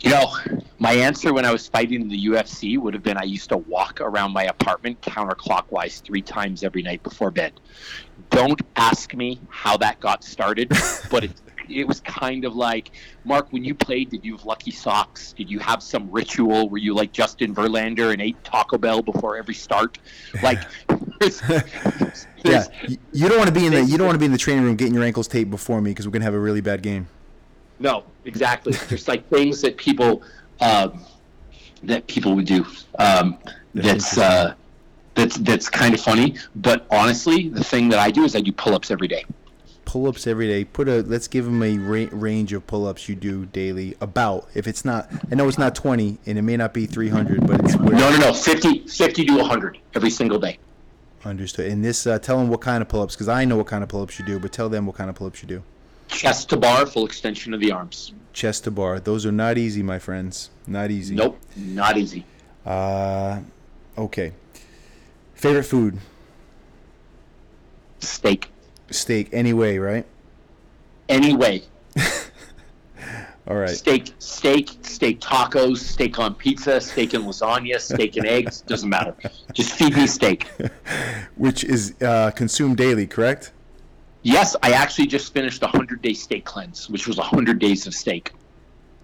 You know, my answer when I was fighting in the UFC would have been I used to walk around my apartment counterclockwise three times every night before bed. Don't ask me how that got started, but it, it was kind of like, Mark, when you played, did you have lucky socks? Did you have some ritual? Were you like Justin Verlander and ate Taco Bell before every start? Like, there's, Yeah, there's- y- you don't want to be in the you don't want to be in the training room getting your ankles taped before me because we're gonna have a really bad game. No, exactly. There's like things that people um, that people would do. Um, that's uh, that's that's kind of funny. But honestly, the thing that I do is I do pull-ups every day. Pull-ups every day. Put a let's give them a ra- range of pull-ups you do daily. About if it's not, I know it's not 20 and it may not be 300, but it's No, no, no. 50, 50 to 100 every single day. Understood. And this, uh, tell them what kind of pull-ups, because I know what kind of pull-ups you do, but tell them what kind of pull-ups you do. Chest to bar, full extension of the arms. Chest to bar. Those are not easy, my friends. Not easy. Nope, not easy. Uh, okay. Favorite food? Steak. Steak. Anyway, right? Anyway, All right. steak, steak, steak tacos, steak on pizza, steak and lasagna, steak and eggs. Doesn't matter. Just feed me steak. Which is uh, consumed daily, correct? Yes, I actually just finished a hundred day steak cleanse, which was a hundred days of steak.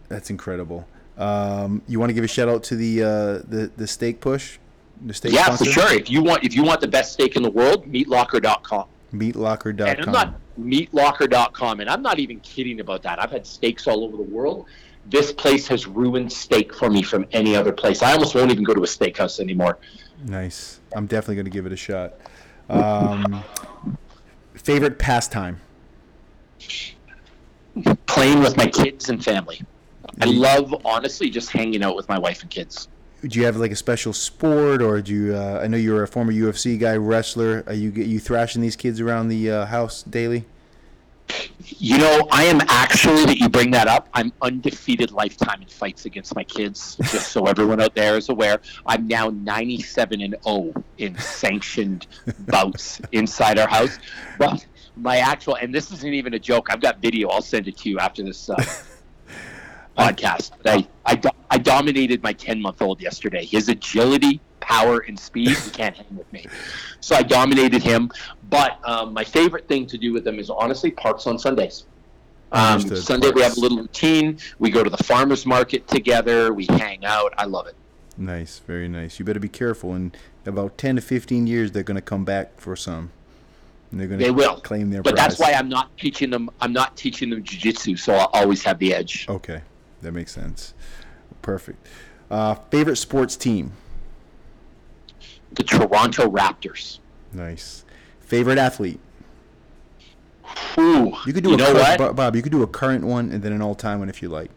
That's incredible. Um, you want to give a shout out to the uh, the the steak push, the steak yeah, sponsor? for sure. If you want, if you want the best steak in the world, meatlocker.com. Meatlocker.com. And I'm not meatlocker.com, and I'm not even kidding about that. I've had steaks all over the world. This place has ruined steak for me from any other place. I almost won't even go to a steakhouse anymore. Nice. I'm definitely going to give it a shot. Um, favorite pastime? Playing with my kids and family. I love, honestly, just hanging out with my wife and kids. Do you have like a special sport, or do you? Uh, I know you're a former UFC guy, wrestler. Are you you thrashing these kids around the uh, house daily? You know, I am actually that you bring that up. I'm undefeated lifetime in fights against my kids. Just so everyone out there is aware, I'm now 97 and 0 in sanctioned bouts inside our house. But my actual, and this isn't even a joke. I've got video. I'll send it to you after this uh, podcast. I, I, I dominated my 10 month old yesterday. His agility, power, and speed, he can't hang with me. So I dominated him. But um, my favorite thing to do with them is honestly parks on Sundays. Um. Sunday we have a little routine. We go to the farmers market together. We hang out. I love it. Nice, very nice. You better be careful. In about 10 to 15 years, they're going to come back for some. And they're going They to will. claim their But prize. that's why I'm not teaching them. I'm not teaching them jujitsu, so I'll always have the edge. Okay, that makes sense. Perfect. Uh, favorite sports team? The Toronto Raptors. Nice. Favorite athlete? Ooh, You could do you a know cur- what? Bob. You could do a current one and then an all-time one if you like.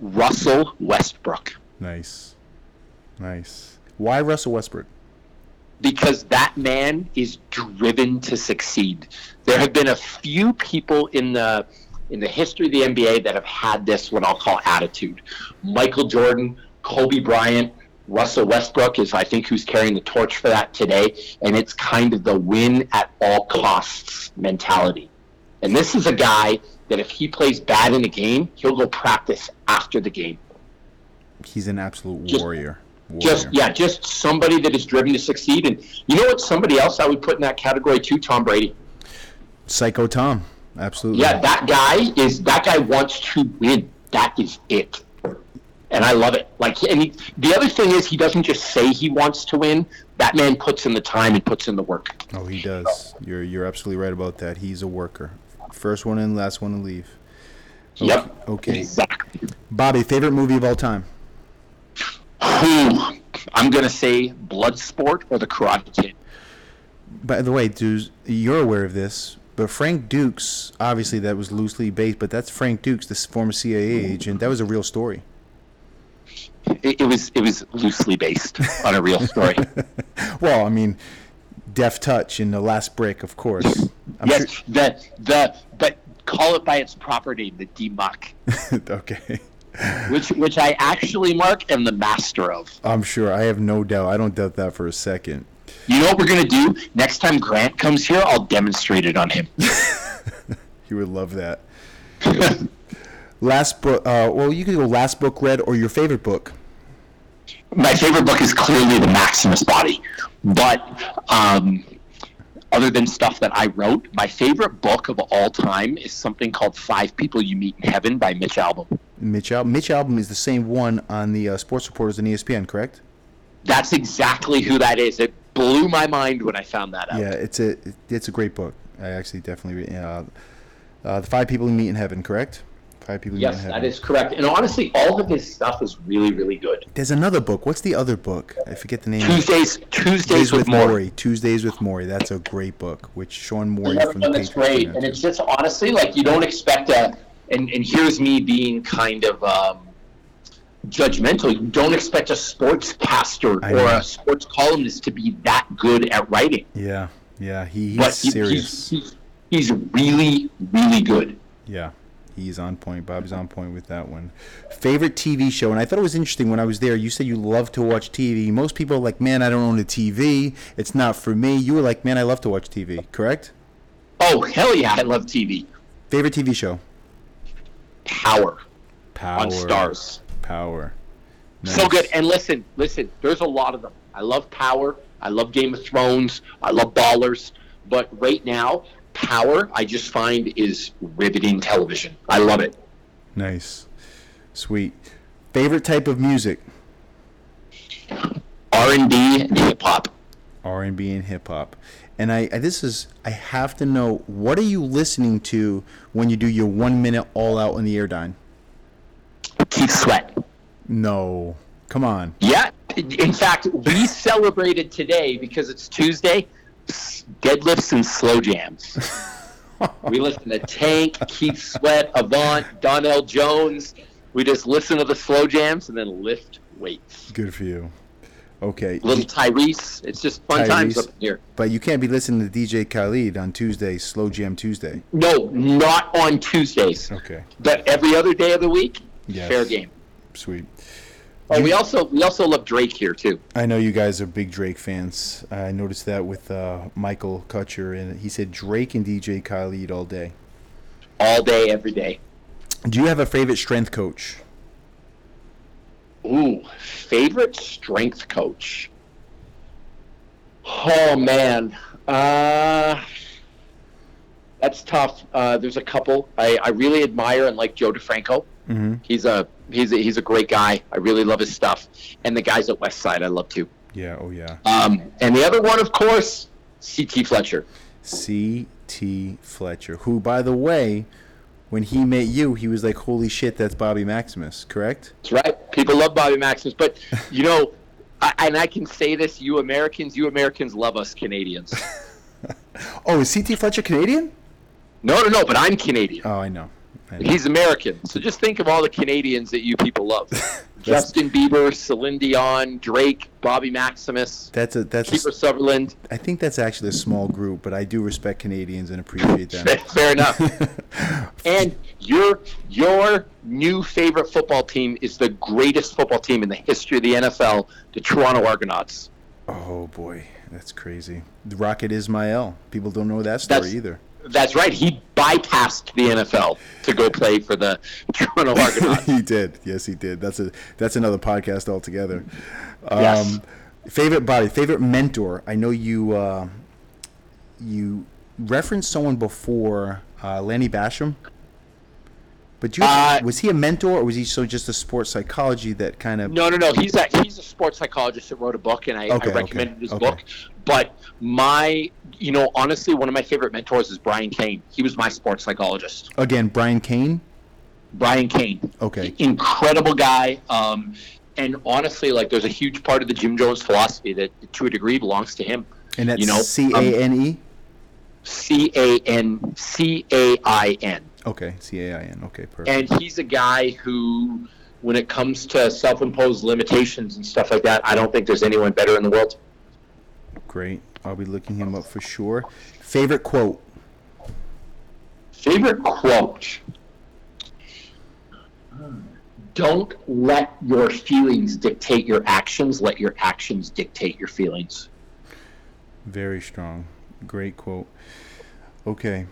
Russell Westbrook. Nice, nice. Why Russell Westbrook? because that man is driven to succeed. There have been a few people in the in the history of the NBA that have had this what I'll call attitude. Michael Jordan, Kobe Bryant, Russell Westbrook is I think who's carrying the torch for that today, and it's kind of the win at all costs mentality. And this is a guy that if he plays bad in a game, he'll go practice after the game. He's an absolute Just- warrior. warrior. Just yeah, just somebody that is driven to succeed. And you know what? Somebody else I would put in that category too. Tom Brady. Psycho Tom. Absolutely. Yeah, that guy is that guy wants to win. That is it. And I love it. Like, and he, the other thing is, he doesn't just say he wants to win. That man puts in the time and puts in the work. Oh, he does. You're you're absolutely right about that. He's a worker. First one in, last one to leave. Yep. Okay. Exactly. Bobby, favorite movie of all time? Who I'm gonna say Bloodsport or the Karate Kid. By the way, dudes, you're aware of this, but Frank Dux, obviously that was loosely based, but that's Frank Dux, this former CIA agent. That was a real story. It, it was it was loosely based on a real story. Well, I mean, Deft Touch and the Last Brick, of course. I'm yes, the the but call it by its proper name, the Dim Mak, okay. which which I actually mark am the master of. I'm sure. I have no doubt. I don't doubt that for a second. You know what we're gonna do next time Grant comes here? I'll demonstrate it on him. he would love that. last book. Uh, well, you could go last book read or your favorite book. My favorite book is clearly the Maximus Body, but um, other than stuff that I wrote, my favorite book of all time is something called Five People You Meet in Heaven by Mitch Albom. Mitch Albom. Mitch Albom is the same one on the uh, Sports Reporters and ESPN, correct? That's exactly who that is. It blew my mind when I found that out. Yeah, it's a it's a great book. I actually definitely read. Uh, uh, the five people you meet in heaven, correct? Five people Yes, that is correct. And honestly, all of his stuff is really, really good. There's another book. What's the other book? I forget the name. Tuesdays, Tuesdays with, Morrie. Tuesdays with Morrie. That's a great book. Which Sean Morey Another from the one that's great, and it's just honestly like you don't expect a. And and here's me being kind of um, judgmental. You don't expect a sports pastor I or know. a sports columnist to be that good at writing, Yeah, yeah. He, he's but he- serious. he's, he's he's really, really good. Yeah, he's on point. Bob's on point with that one. Favorite TV show, and I thought it was interesting when I was there. You said you love to watch TV. Most people are like, "Man, I don't own a TV. It's not for me." You were like, "Man, I love to watch TV." Correct? Oh hell yeah, I love TV. Favorite TV show? Power, Power. on Starz. Power. So good. And listen, listen, there's a lot of them. I love Power. I love Game of Thrones. I love Ballers. But right now, Power, I just find is riveting television. I love it. Nice. Sweet. Favorite type of music? R&B and hip hop. R&B and hip hop. And I, I this is I have to know what are you listening to when you do your 1 minute all out on the Airdyne? Keith Sweat. No. Come on. Yeah. In fact, we celebrated today because it's Tuesday. Deadlifts and slow jams. we listen to Tank, Keith Sweat, Avant, Donell Jones. We just listen to the slow jams and then lift weights. Good for you. Okay. Little Tyrese. It's just fun times up here. But you can't be listening to DJ Khaled on Tuesday, Slow Jam Tuesday. No, not on Tuesdays, Okay. but every other day of the week. Yes. Fair game. Sweet. Oh, we also we also love Drake here too. I know you guys are big Drake fans. I noticed that with uh, Michael Kutcher, and he said Drake and DJ Khaled all day. All day, every day. Do you have a favorite strength coach? Ooh, favorite strength coach. Oh man, uh, that's tough. Uh, there's a couple I, I really admire and like Joe DeFranco. Mm-hmm. He's a he's a, he's a great guy. I really love his stuff, and the guys at West Side I love too. Yeah. Oh yeah. Um, and the other one, of course, C.T. Fletcher. C.T. Fletcher, who, by the way, when he met you, he was like, "Holy shit, that's Bobby Maximus." Correct? That's right. People love Bobby Maximus, but you know, I, and I can say this: you Americans, you Americans love us Canadians. Oh, is C.T. Fletcher Canadian? No, no, no. But I'm Canadian. Oh, I know. He's American. So just think of all the Canadians that you people love: Justin Bieber, Celine Dion, Drake, Bobby Maximus, That's a that's. Kiefer A, Sutherland. I think that's actually a small group, but I do respect Canadians and appreciate them. Fair enough. and your your new favorite football team is the greatest football team in the history of the NFL, the Toronto Argonauts. Oh boy, that's crazy. The Rocket Ismail. People don't know that story That's- either. That's right. He bypassed the NFL to go play for the Toronto Argonauts. he did. Yes, he did. That's a that's another podcast altogether. Yes. Um, favorite body, favorite mentor. I know you uh, you referenced someone before, uh, Lanny Bassham. But you, Uh, was he a mentor, or was he so just a sports psychology that kind of? No, no, no. He's a he's a sports psychologist that wrote a book, and I, Okay, I recommended okay, his okay. book. But my, you know, honestly, one of my favorite mentors is Brian Cain. He was my sports psychologist. Again, Brian Cain. Brian Cain. Okay. Incredible guy. Um, and honestly, like there's a huge part of the Gym Jones philosophy that, to a degree, belongs to him. And that's You know, C A N E. C A N C A I N. Okay, C A I N. Okay, perfect. and he's a guy who when it comes to self-imposed limitations and stuff like that i don't think there's anyone better in the world Great. I'll be looking him up for sure. Favorite quote. favorite quote don't let your feelings dictate your actions let your actions dictate your feelings Very strong. Great quote. Okay.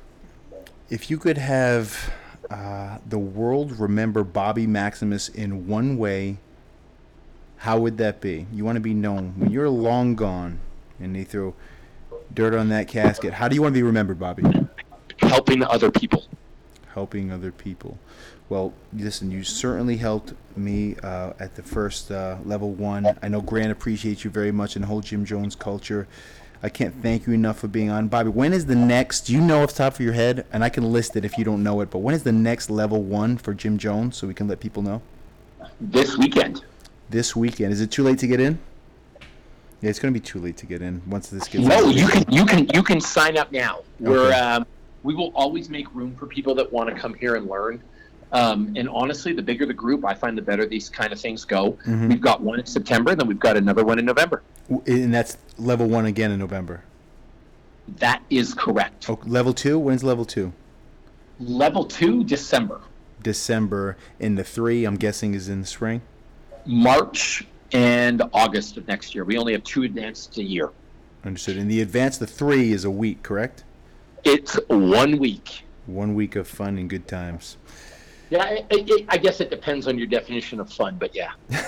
If you could have uh, the world remember Bobby Maximus in one way, how would that be? You want to be known when you're long gone and they throw dirt on that casket. How do you want to be remembered, Bobby? helping other people helping other people. Well, listen, you certainly helped me uh, at the first uh, level one. I know Grant appreciates you very much and the whole Gym Jones culture. I can't thank you enough for being on. Bobby, when is the next, do you know off the top of your head, and I can list it if you don't know it, but when is the next level one for Gym Jones so we can let people know? this weekend This weekend. Is it too late to get in? Yeah, it's going to be too late to get in once this gets no you can you can you can sign up now we're um, we will always make room for people that want to come here and learn um, and honestly the bigger the group i find the better these kind of things go Mhm. we've got one in september and then we've got another one in november And that's level one again in November. that is correct Oh, level two? When's level two? level two december December. And the three, I'm guessing, is in the spring? march and august of next year we only have two advanced a year Understood. And the advance, the three is a week, correct? it's one week One week of fun and good times. Yeah I, I, I guess it depends on your definition of fun but yeah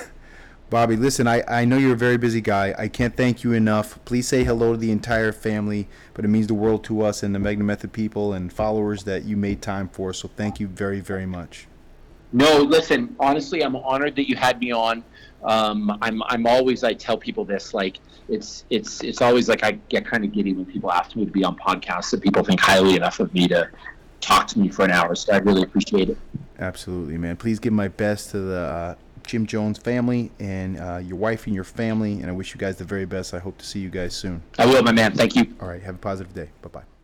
Bobby, listen, I, I know you're a very busy guy. I can't thank you enough. Please say hello to the entire family, but it means the world to us and the Magna Method people and followers that you made time for. So thank you very, very much. No, listen. Honestly, I'm honored that you had me on. Um, I'm I'm always I tell people this like it's it's it's always like I get kind of giddy when people ask me to be on podcasts that people think highly enough of me to talk to me for an hour. So I really appreciate it. Absolutely, man. Please give my best to the uh, Gym Jones family and uh, your wife and your family. And I wish you guys the very best. I hope to see you guys soon. I will, my man. Thank you. All right. Have a positive day. Bye bye.